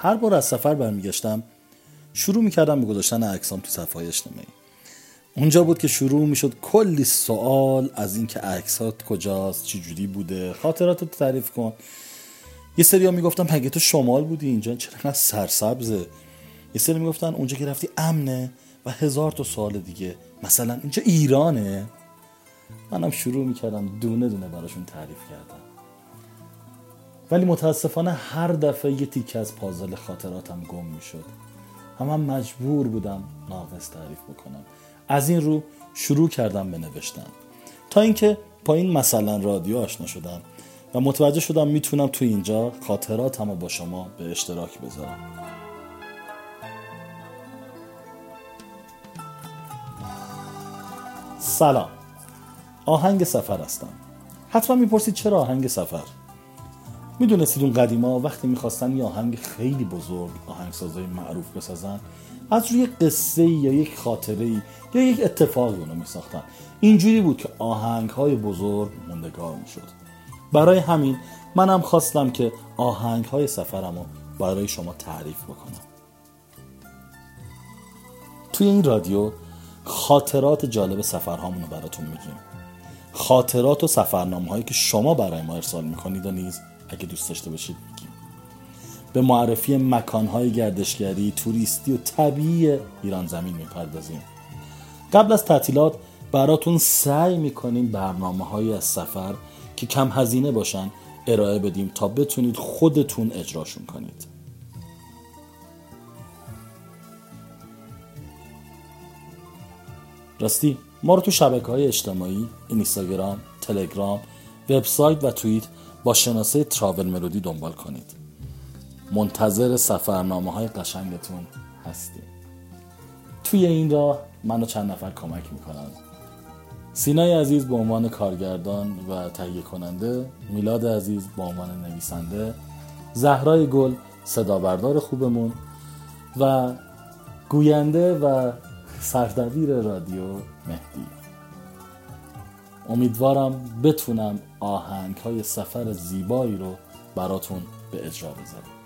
هر بار از سفر برمیگشتم شروع می‌کردم به گذاشتن عکسام تو صفحه اجتماعی. اونجا بود که شروع می‌شد کلی سوال از اینکه عکسات کجاست چجوری بوده خاطرات رو تعریف کن. یه سری ها می‌گفتن مگه تو شمال بودی اینجا؟ چرا سرسبزه؟ یه سری می‌گفتن اونجا که رفتی امنه و هزار تا سوال دیگه. مثلا اینجا ایرانه. منم شروع می‌کردم دونه دونه براشون تعریف کردم. ولی متاسفانه هر دفعه یه تیکه از پازل خاطراتم گم می‌شد. هم, هم مجبور بودم ناقص تعریف بکنم. از این رو شروع کردم به نوشتن. تا اینکه پایین مثلا رادیو آشنا شدم و متوجه شدم می‌تونم تو اینجا خاطراتم رو با شما به اشتراک بذارم. سلام. آهنگ سفر هستم. حتما می‌پرسید چرا آهنگ سفر؟ می‌دونستید اون قدیما وقتی می‌خواستن یه آهنگ خیلی بزرگ آهنگسازای معروف بسازن از روی قصه یا یک خاطره یا یک اتفاقی اونو میساختن. اینجوری بود که آهنگ های بزرگ موندگار می‌شد. برای همین منم خواستم که آهنگ های سفرم رو برای شما تعریف بکنم. توی این رادیو خاطرات جالب سفرهامون رو براتون میگیم. خاطرات و سفرنامه هایی که شما برای ما ارسال می‌کنید و نیز اگه دوست داشته باشید میگیم. به معرفی مکانهای گردشگری توریستی و طبیعی ایران زمین می‌پردازیم. قبل از تعطیلات براتون سعی می‌کنیم برنامه های از سفر که کم هزینه باشن ارائه بدیم تا بتونید خودتون اجراشون کنید. راستی؟ ما رو تو شبکه های اجتماعی اینستاگرام، تلگرام، وبسایت و توییت با شناسه تراول ملودی دنبال کنید. منتظر سفرنامه های قشنگتون هستیم. توی این راه منو چند نفر کمک می‌کنن سینای عزیز به عنوان کارگردان و تهیه کننده میلاد عزیز به عنوان نویسنده زهرای گل صدا بردار خوبمون و گوینده و سردبیر رادیو مهدی. امیدوارم بتونم آهنگ های سفر زیبایی رو براتون به اجرا بذارم.